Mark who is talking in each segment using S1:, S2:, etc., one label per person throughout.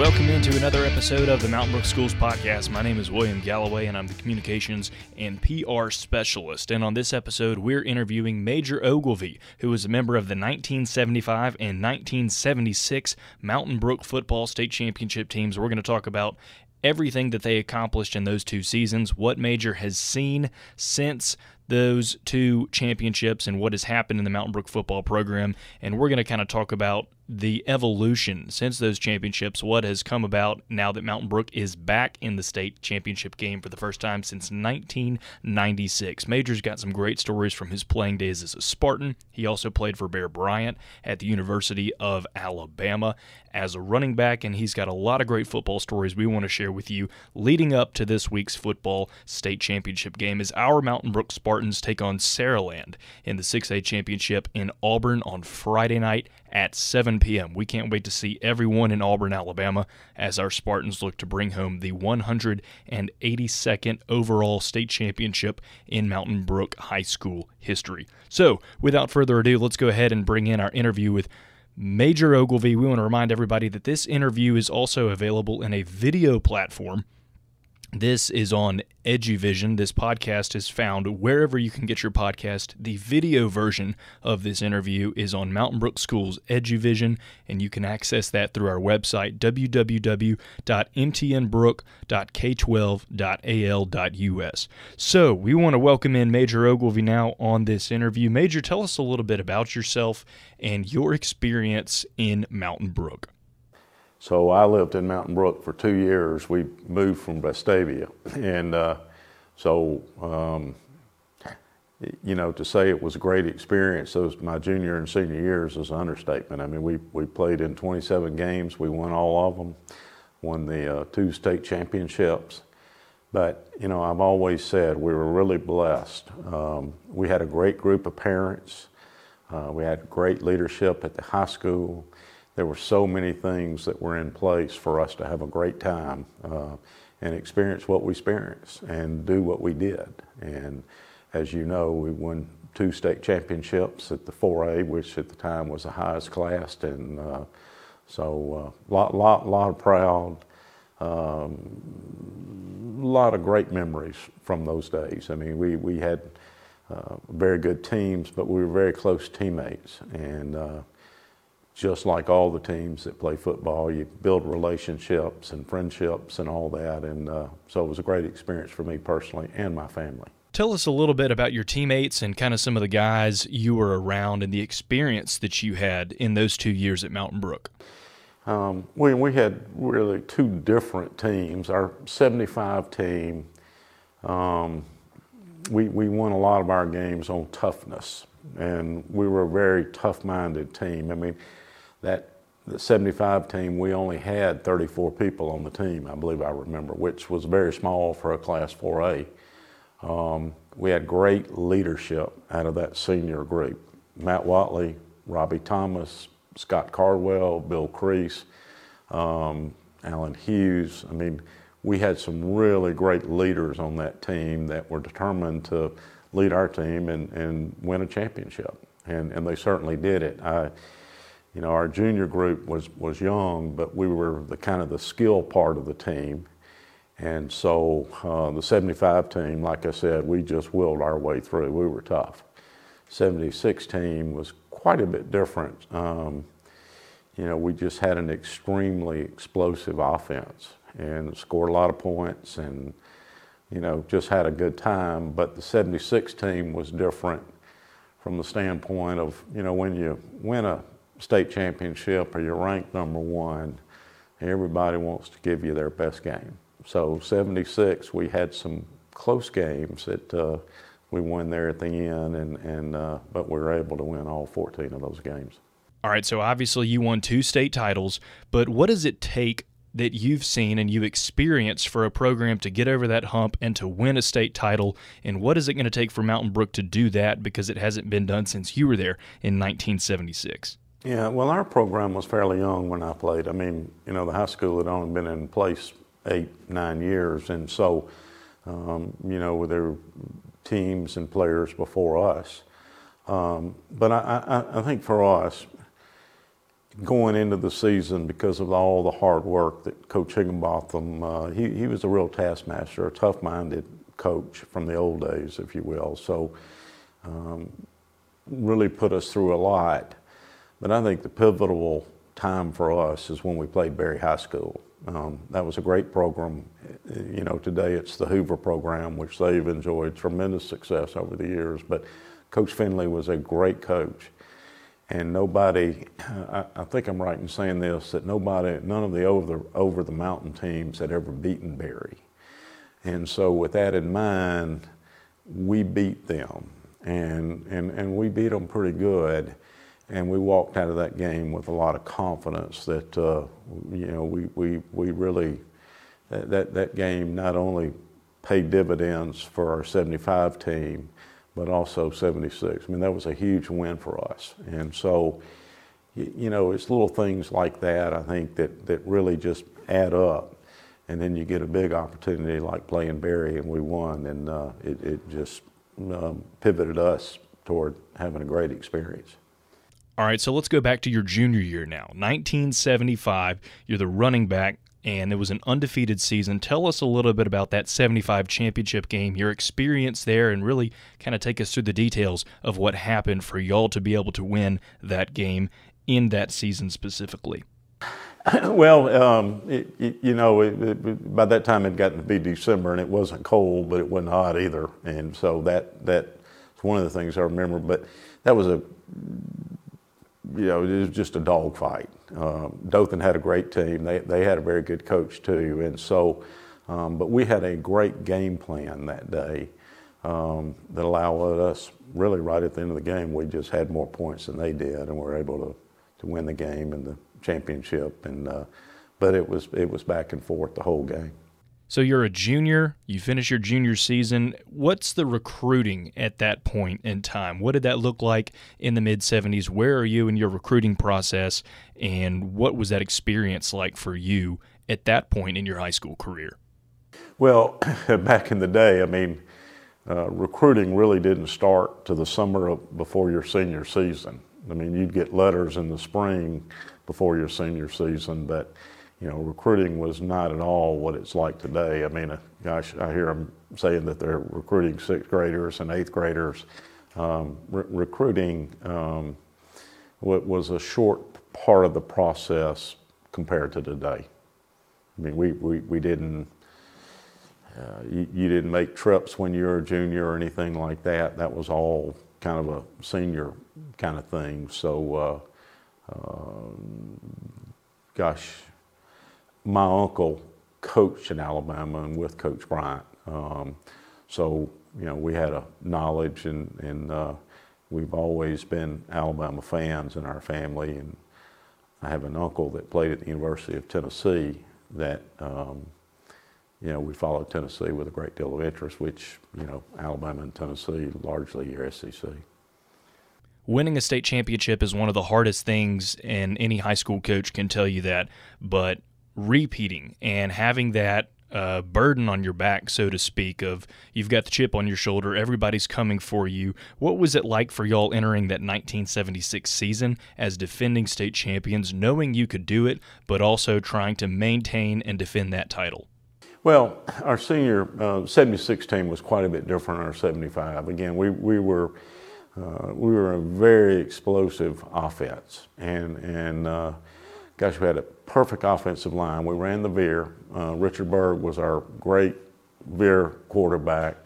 S1: Welcome into another episode of the Mountain Brook Schools Podcast. My name is William Galloway, and I'm the Communications and PR Specialist. And on this episode, we're interviewing Major Ogilvie, who was a member of the 1975 and 1976 Mountain Brook Football State Championship teams. We're going to talk about everything that they accomplished in those two seasons, what Major has seen since those two championships, and what has happened in the Mountain Brook football program. And we're going to kind of talk about the evolution since those championships, what has come about now that Mountain Brook is back in the state championship game for the first time since 1996. Major's got some great stories from his playing days as a Spartan. He also played for Bear Bryant at the University of Alabama as a running back, and he's got a lot of great football stories we want to share with you leading up to this week's football state championship game as our Mountain Brook Spartans take on Saraland in the 6A championship in Auburn on Friday night at 7 p.m. We can't wait to see everyone in Auburn, Alabama, as our Spartans look to bring home the 182nd overall state championship in Mountain Brook High School history. So, without further ado, let's go ahead and bring in our interview with Major Ogilvie. We want to remind everybody that this interview is also available in a video platform. This is on EduVision. This podcast is found wherever you can get your podcast. The video version of this interview is on Mountain Brook Schools EduVision, and you can access that through our website, www.mtnbrook.k12.al.us. So, we want to welcome in Major Ogilvie now on this interview. Major, tell us a little bit about yourself and your experience in Mountain Brook.
S2: So I lived in Mountain Brook for two years. We moved from Vestavia, and uh, so um, you know to say it was a great experience. Those my junior and senior years is an understatement. I mean, we we played in 27 games. We won all of them. Won the uh, two state championships. But you know, I've always said we were really blessed. Um, we had a great group of parents. Uh, we had great leadership at the high school there were so many things that were in place for us to have a great time uh, and experience what we experienced and do what we did. And as you know, we won two state championships at the 4A, which at the time was the highest class, and uh, so uh, lot, lot, lot of proud, um, lot of great memories from those days. I mean, we we had uh, very good teams, but we were very close teammates, and uh, just like all the teams that play football, you build relationships and friendships and all that. And uh, so it was a great experience for me personally and my family.
S1: Tell us a little bit about your teammates and kind of some of the guys you were around and the experience that you had in those two years at Mountain Brook.
S2: Um, we, we had really two different teams. Our 75 team, um, we, we won a lot of our games on toughness, and we were a very tough minded team. I mean, that the 75 team, we only had 34 people on the team, I believe I remember, which was very small for a Class 4A. Um, we had great leadership out of that senior group. Matt Watley, Robbie Thomas, Scott Cardwell, Bill Crease, um, Alan Hughes. I mean, we had some really great leaders on that team that were determined to lead our team and, and win a championship. And, and they certainly did it. I, you know, our junior group was, was young, but we were the kind of the skill part of the team. And so uh, the 75 team, like I said, we just willed our way through. We were tough. 76 team was quite a bit different. Um, you know, we just had an extremely explosive offense and scored a lot of points and, you know, just had a good time. But the 76 team was different from the standpoint of, you know, when you win a state championship or you're ranked number one, everybody wants to give you their best game. So 76, we had some close games that uh, we won there at the end, and, and uh, but we were able to win all 14 of those games.
S1: All right, so obviously you won two state titles, but what does it take that you've seen and you experienced for a program to get over that hump and to win a state title? And what is it going to take for Mountain Brook to do that because it hasn't been done since you were there in 1976?
S2: Yeah, well, our program was fairly young when I played. I mean, you know, the high school had only been in place eight, nine years, and so, um, you know, there were teams and players before us. Um, but I, I, I, think for us, going into the season because of all the hard work that Coach Higginbotham, uh, he, he was a real taskmaster, a tough minded coach from the old days, if you will. So, um, really put us through a lot. But I think the pivotal time for us is when we played Berry High School. Um, that was a great program. You know, today it's the Hoover program, which they've enjoyed tremendous success over the years. But Coach Finley was a great coach. And nobody, I, I think I'm right in saying this, that nobody, none of the over, the over the mountain teams had ever beaten Berry. And so, with that in mind, we beat them. And, and, and we beat them pretty good. And we walked out of that game with a lot of confidence that, uh, you know, we, we, we really, that, that, that game not only paid dividends for our 75 team, but also 76. I mean, that was a huge win for us. And so, you know, it's little things like that, I think, that, that really just add up. And then you get a big opportunity like playing Berry, and we won, and uh, it, it just um, pivoted us toward having a great experience.
S1: All right, so let's go back to your junior year now. 1975, you're the running back, and it was an undefeated season. Tell us a little bit about that 75 championship game, your experience there, and really kind of take us through the details of what happened for y'all to be able to win that game in that season specifically.
S2: Well, um, it, it, you know, it, by that time it got to be December and it wasn't cold, but it wasn't hot either, and so that that's one of the things I remember. But that was a you know, it was just a dogfight. Um, Dothan had a great team. They, they had a very good coach too. And so, um, but we had a great game plan that day um, that allowed us really right at the end of the game, we just had more points than they did and we were able to, to win the game and the championship. And, uh, but it was, it was back and forth the whole game.
S1: So you're a junior, you finish your junior season. What's the recruiting at that point in time? What did that look like in the mid 70s? Where are you in your recruiting process? And what was that experience like for you at that point in your high school career?
S2: Well, back in the day, I mean, uh, recruiting really didn't start to the summer of, before your senior season. I mean, you'd get letters in the spring before your senior season, but you know, recruiting was not at all what it's like today. I mean, uh, gosh, I hear them saying that they're recruiting sixth graders and eighth graders. Um, re- recruiting um, was a short part of the process compared to today. I mean, we, we, we didn't, uh, you, you, didn't make trips when you were a junior or anything like that. That was all kind of a senior kind of thing. So, uh, uh, gosh, my uncle coached in Alabama and with Coach Bryant. Um, so, you know, we had a knowledge and, and uh, we've always been Alabama fans in our family. And I have an uncle that played at the University of Tennessee that, um, you know, we followed Tennessee with a great deal of interest, which, you know, Alabama and Tennessee largely your SEC.
S1: Winning a state championship is one of the hardest things, and any high school coach can tell you that. But repeating and having that uh, burden on your back, so to speak, of you've got the chip on your shoulder, everybody's coming for you. What was it like for y'all entering that 1976 season as defending state champions, knowing you could do it, but also trying to maintain and defend that title?
S2: Well, our senior uh, 76 team was quite a bit different than our 75. Again, we, we were uh, we were a very explosive offense, and and uh, gosh, we had a perfect offensive line. We ran the veer. Uh, Richard Berg was our great veer quarterback.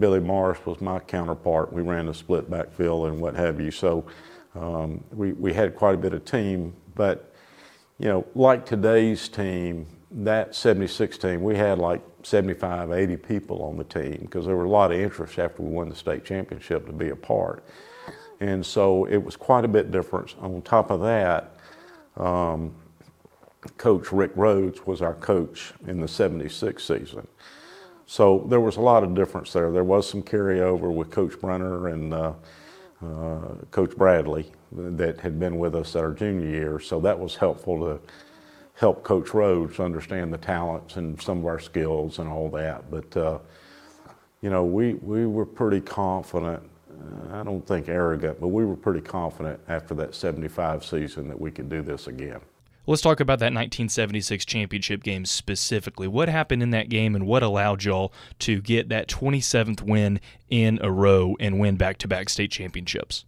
S2: Billy Morris was my counterpart. We ran the split backfield and what have you. So um, we, we had quite a bit of team. But, you know, like today's team, that 76 team, we had like 75, 80 people on the team because there were a lot of interest after we won the state championship to be a part. And so it was quite a bit different. On top of that, um, Coach Rick Rhodes was our coach in the 76 season. So there was a lot of difference there. There was some carryover with Coach Brunner and uh, uh, Coach Bradley that had been with us at our junior year. So that was helpful to help Coach Rhodes understand the talents and some of our skills and all that. But, uh, you know, we, we were pretty confident. I don't think arrogant, but we were pretty confident after that 75 season that we could do this again.
S1: Let's talk about that 1976 championship game specifically. What happened in that game and what allowed y'all to get that 27th win in a row and win back to back state championships?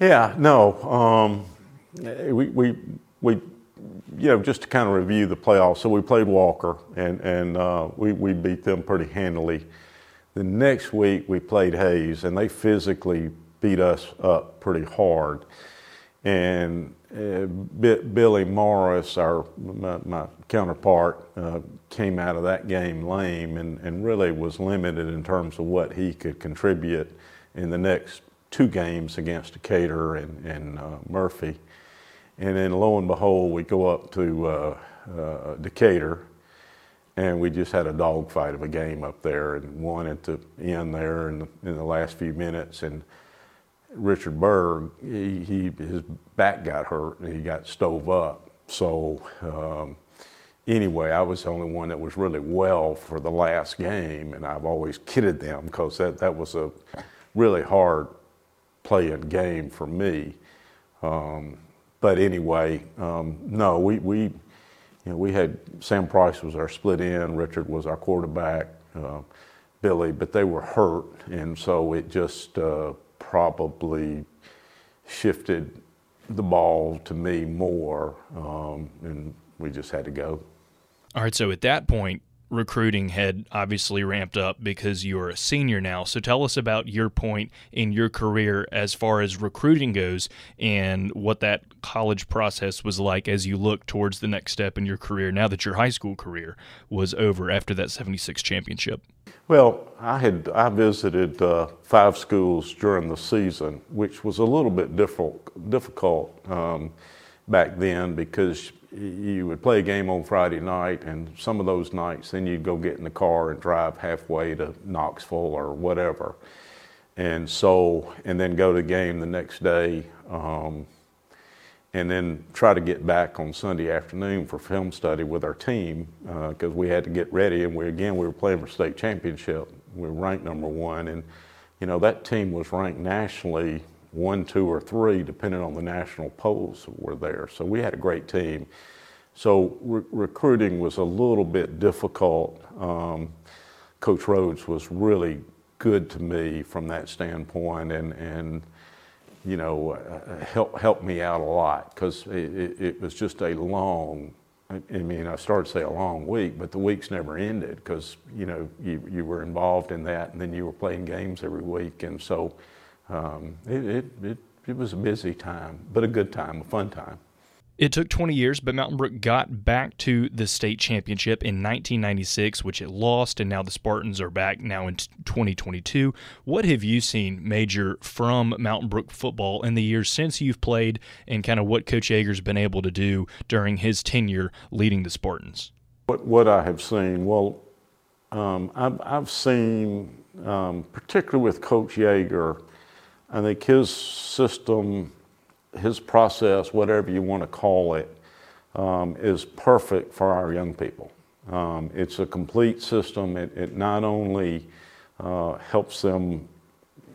S2: Yeah, no. Um, we, we, we, you know, just to kind of review the playoffs. So we played Walker and, and uh, we, we beat them pretty handily. The next week we played Hays and they physically beat us up pretty hard. And uh, Billy Morris, our my, my counterpart, uh, came out of that game lame and, and really was limited in terms of what he could contribute in the next two games against Decatur and, and uh, Murphy. And then lo and behold, we go up to uh, uh, Decatur and we just had a dogfight of a game up there and wanted to end there in the, in the last few minutes. And Richard Berg, he, he, his back got hurt and he got stove up. So um, anyway, I was the only one that was really well for the last game, and I've always kidded them because that, that was a really hard playing game for me. Um, but anyway, um, no, we, we, you know, we had Sam Price was our split end, Richard was our quarterback, uh, Billy, but they were hurt, and so it just uh, probably shifted the ball to me more, um, and we just had to go.
S1: All right, so at that point, recruiting had obviously ramped up because you're a senior now. So tell us about your point in your career as far as recruiting goes and what that college process was like as you look towards the next step in your career now that your high school career was over after that 76 championship.
S2: Well, I had I visited uh, five schools during the season, which was a little bit difficult difficult um, back then because you would play a game on Friday night, and some of those nights, then you'd go get in the car and drive halfway to Knoxville or whatever, and so and then go to the game the next day. Um, and then try to get back on Sunday afternoon for film study with our team because uh, we had to get ready. And we again we were playing for state championship. We were ranked number one, and you know that team was ranked nationally one, two, or three, depending on the national polls that were there. So we had a great team. So re- recruiting was a little bit difficult. Um, Coach Rhodes was really good to me from that standpoint, and and you know, uh, helped helped me out a lot because it, it, was just a long. I mean, I started to say a long week, but the weeks never ended because you know you you were involved in that, and then you were playing games every week, and so um, it, it it it was a busy time, but a good time, a fun time.
S1: It took 20 years, but Mountain Brook got back to the state championship in 1996, which it lost, and now the Spartans are back now in 2022. What have you seen, Major, from Mountain Brook football in the years since you've played, and kind of what Coach Yeager's been able to do during his tenure leading the Spartans?
S2: What, what I have seen, well, um, I've, I've, seen, um, particularly with Coach Yeager, I think his system his process, whatever you want to call it, um, is perfect for our young people. Um, it's a complete system. It, it not only uh, helps them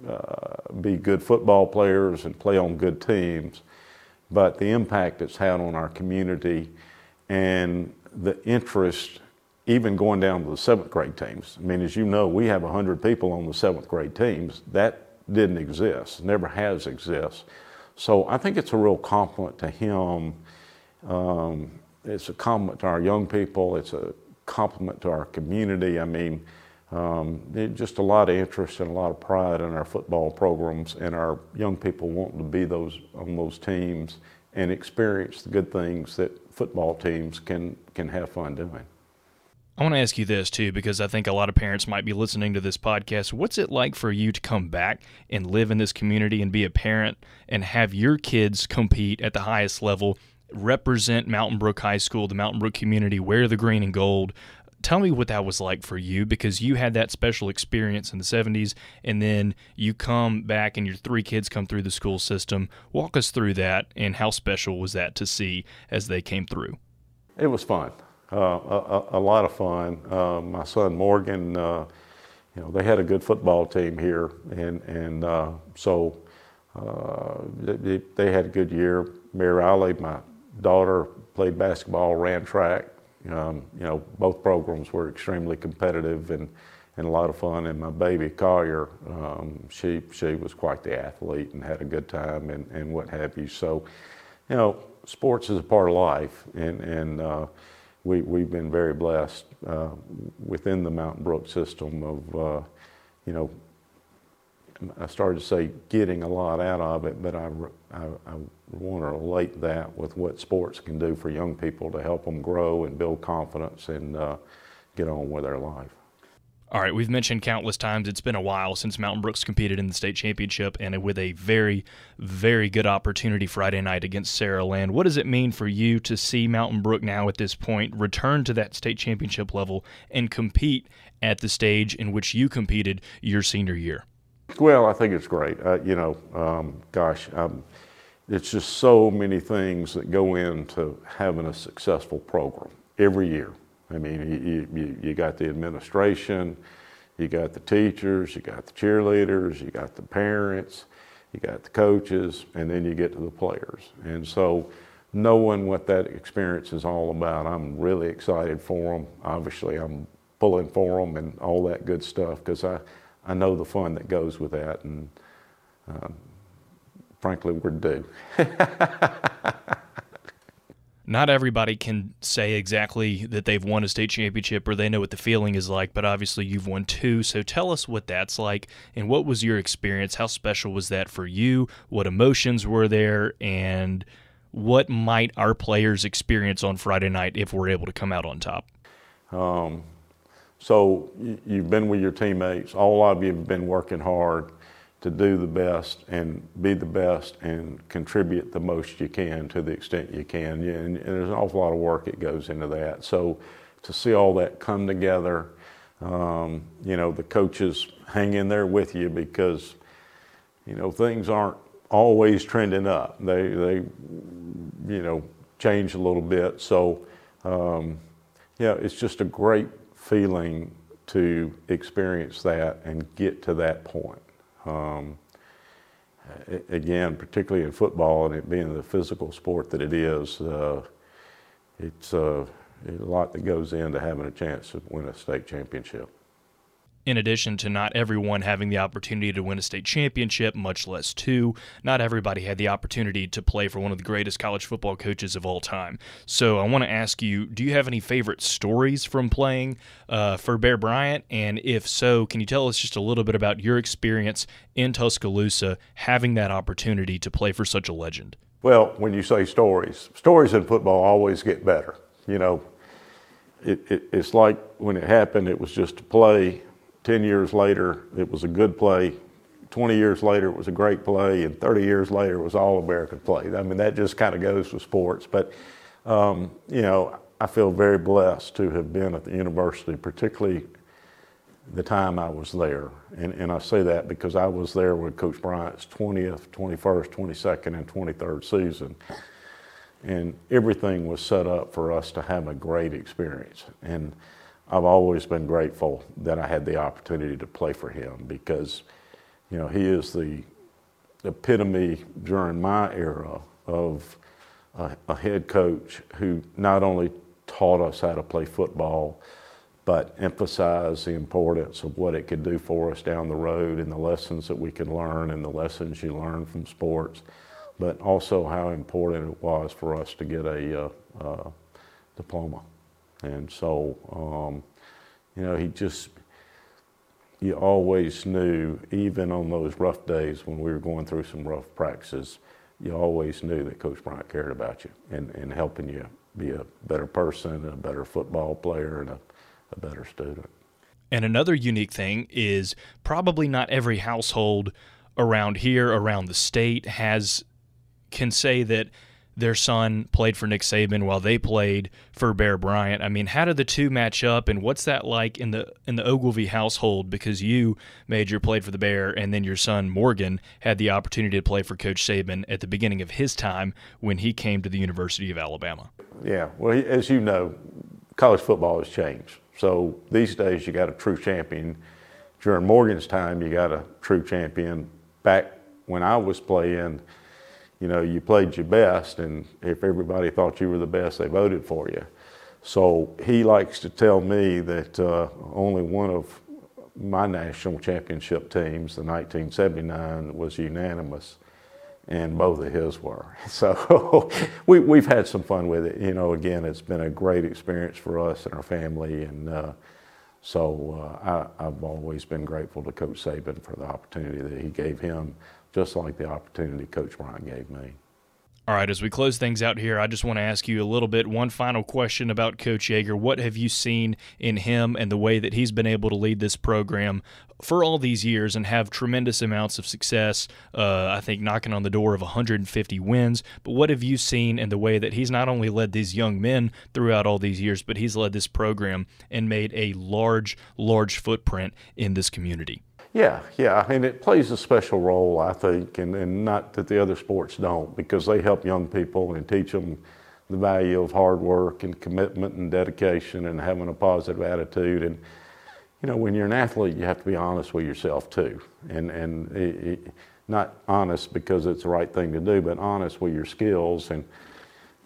S2: uh, be good football players and play on good teams, but the impact it's had on our community and the interest, even going down to the seventh grade teams. I mean, as you know, we have 100 people on the seventh grade teams. That didn't exist, never has exist. So I think it's a real compliment to him. Um, it's a compliment to our young people. It's a compliment to our community. I mean, um, just a lot of interest and a lot of pride in our football programs and our young people wanting to be those on those teams and experience the good things that football teams can can have fun doing.
S1: I want to ask you this too, because I think a lot of parents might be listening to this podcast. What's it like for you to come back and live in this community and be a parent and have your kids compete at the highest level, represent Mountain Brook High School, the Mountain Brook community, wear the green and gold? Tell me what that was like for you because you had that special experience in the 70s and then you come back and your three kids come through the school system. Walk us through that and how special was that to see as they came through?
S2: It was fun uh, a, a, lot of fun. Uh, my son Morgan, uh, you know, they had a good football team here, and and uh, so uh, they, they, had a good year. Mary Riley, my daughter, played basketball, ran track. Um, you know, both programs were extremely competitive and, and a lot of fun. And my baby Collier, um, she she was quite the athlete and had a good time and, and what have you. So, you know, sports is a part of life, and and we we've been very blessed uh, within the Mountain Brook system of, uh, you know, I started to say getting a lot out of it, but I, I, I, want to relate that with what sports can do for young people to help them grow and build confidence and uh, get on with their life.
S1: All right, we've mentioned countless times it's been a while since Mountain Brooks competed in the state championship, and with a very, very good opportunity Friday night against Saraland. What does it mean for you to see Mountain Brook now at this point return to that state championship level and compete at the stage in which you competed your senior year?
S2: Well, I think it's great. Uh, you know, um, gosh, um, it's just so many things that go into having a successful program every year. I mean, you, you, you got the administration, you got the teachers, you got the cheerleaders, you got the parents, you got the coaches, and then you get to the players. And so, knowing what that experience is all about, I'm really excited for them. Obviously, I'm pulling for them and all that good stuff because I I know the fun that goes with that, and uh, frankly, we're due.
S1: Not everybody can say exactly that they've won a state championship or they know what the feeling is like, but obviously you've won two. So tell us what that's like and what was your experience? How special was that for you? What emotions were there? And what might our players experience on Friday night if we're able to come out on top?
S2: Um, so you've been with your teammates. All of you have been working hard to do the best and be the best and contribute the most you can to the extent you can. And, there's an awful lot of work that goes into that. So to see all that come together, um, you know, the coaches hang in there with you because, you know, things aren't always trending up. They, they you know, change a little bit. So, um, yeah, it's just a great feeling to experience that and get to that point. Um, again, particularly in football and it being the physical sport that it is, uh, it's uh, a lot that goes into having a chance to win a state championship
S1: in addition to not everyone having the opportunity to win a state championship, much less two, not everybody had the opportunity to play for one of the greatest college football coaches of all time. So I want to ask you do you have any favorite stories from playing uh, for Bear Bryant? And if so, can you tell us just a little bit about your experience in Tuscaloosa having that opportunity to play for such a legend?
S2: Well, when you say stories, stories in football always get better. You know, it, it, it's like when it happened, it was just a play 10 years later, it was a good play. 20 years later, it was a great play. And 30 years later, it was all American play. I mean, that just kind of goes with sports. But, um, you know, I feel very blessed to have been at the university, particularly the time I was there. And, and I say that because I was there with Coach Bryant's 20th, 21st, 22nd, and 23rd season. And everything was set up for us to have a great experience. And I've always been grateful that I had the opportunity to play for him because, you know, he is the epitome during my era of a, a, head coach who not only taught us how to play football, but emphasized the importance of what it could do for us down the road and the lessons that we could learn and the lessons you learn from sports, but also how important it was for us to get a uh, uh, diploma. And so, um, you know, he just, you always knew, even on those rough days when we were going through some rough practices, you always knew that Coach Bryant cared about you and, and helping you be a better person, a better football player, and a, a better student.
S1: And another unique thing is probably not every household around here, around the state, has can say that their son played for Nick Saban while they played for Bear Bryant. I mean, how did the two match up, and what's that like in the in the Ogilvie household? Because you, Major, played for the Bear, and then your son Morgan had the opportunity to play for Coach Saban at the beginning of his time when he came to the University of Alabama.
S2: Yeah, well, as you know, college football has changed. So these days, you got a true champion during Morgan's time, you got a true champion. Back when I was playing, you know, you played your best, and if everybody thought you were the best, they voted for you. So he likes to tell me that uh, only one of my national championship teams, the 1979, was unanimous, and both of his were. So we, we've had some fun with it. You know, again, it's been a great experience for us and our family, and uh, so uh, I, I've always been grateful to Coach Saban for the opportunity that he gave him, just like the opportunity Coach Bryant gave me.
S1: All right, as we close things out here, I just want to ask you a little bit one final question about Coach Yeager. What have you seen in him and the way that he's been able to lead this program for all these years and have tremendous amounts of success? Uh, I think knocking on the door of 150 wins. But what have you seen in the way that he's not only led these young men throughout all these years, but he's led this program and made a large, large footprint in this community?
S2: Yeah, yeah, and it plays a special role, I think, and, and not that the other sports don't, because they help young people and teach them the value of hard work and commitment and dedication and having a positive attitude. And you know, when you're an athlete, you have to be honest with yourself too, and and it, it, not honest because it's the right thing to do, but honest with your skills and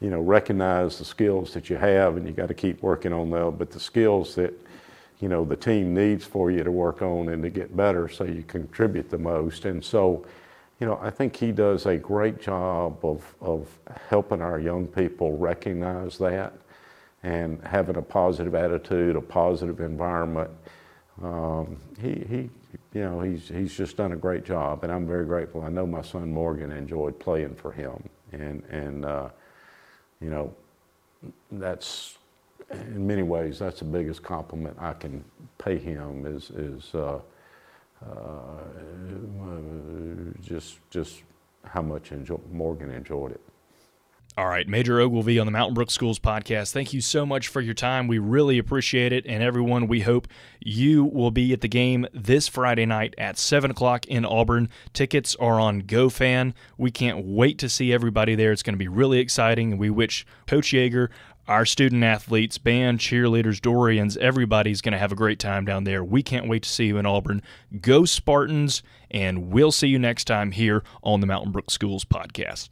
S2: you know recognize the skills that you have, and you got to keep working on them. But the skills that you know the team needs for you to work on and to get better so you contribute the most. And so you know i think he does a great job of, of helping our young people recognize that and having a positive attitude a positive environment. Um, he, he you know he's, he's just done a great job and i'm very grateful. I know my son morgan enjoyed playing for him. And, and uh, you know that's in many ways, that's the biggest compliment I can pay him is, is uh, uh, just, just how much enjoy, Morgan enjoyed it.
S1: All right, Major Ogilvie on the Mountain Brook Schools podcast. Thank you so much for your time. We really appreciate it. And everyone, we hope you will be at the game this Friday night at 7 o'clock in Auburn. Tickets are on GoFan. We can't wait to see everybody there. It's going to be really exciting. And we wish Coach Yeager our student athletes, band, cheerleaders, Dorians, everybody's going to have a great time down there. We can't wait to see you in Auburn. Go Spartans, and we'll see you next time here on the Mountain Brook Schools podcast.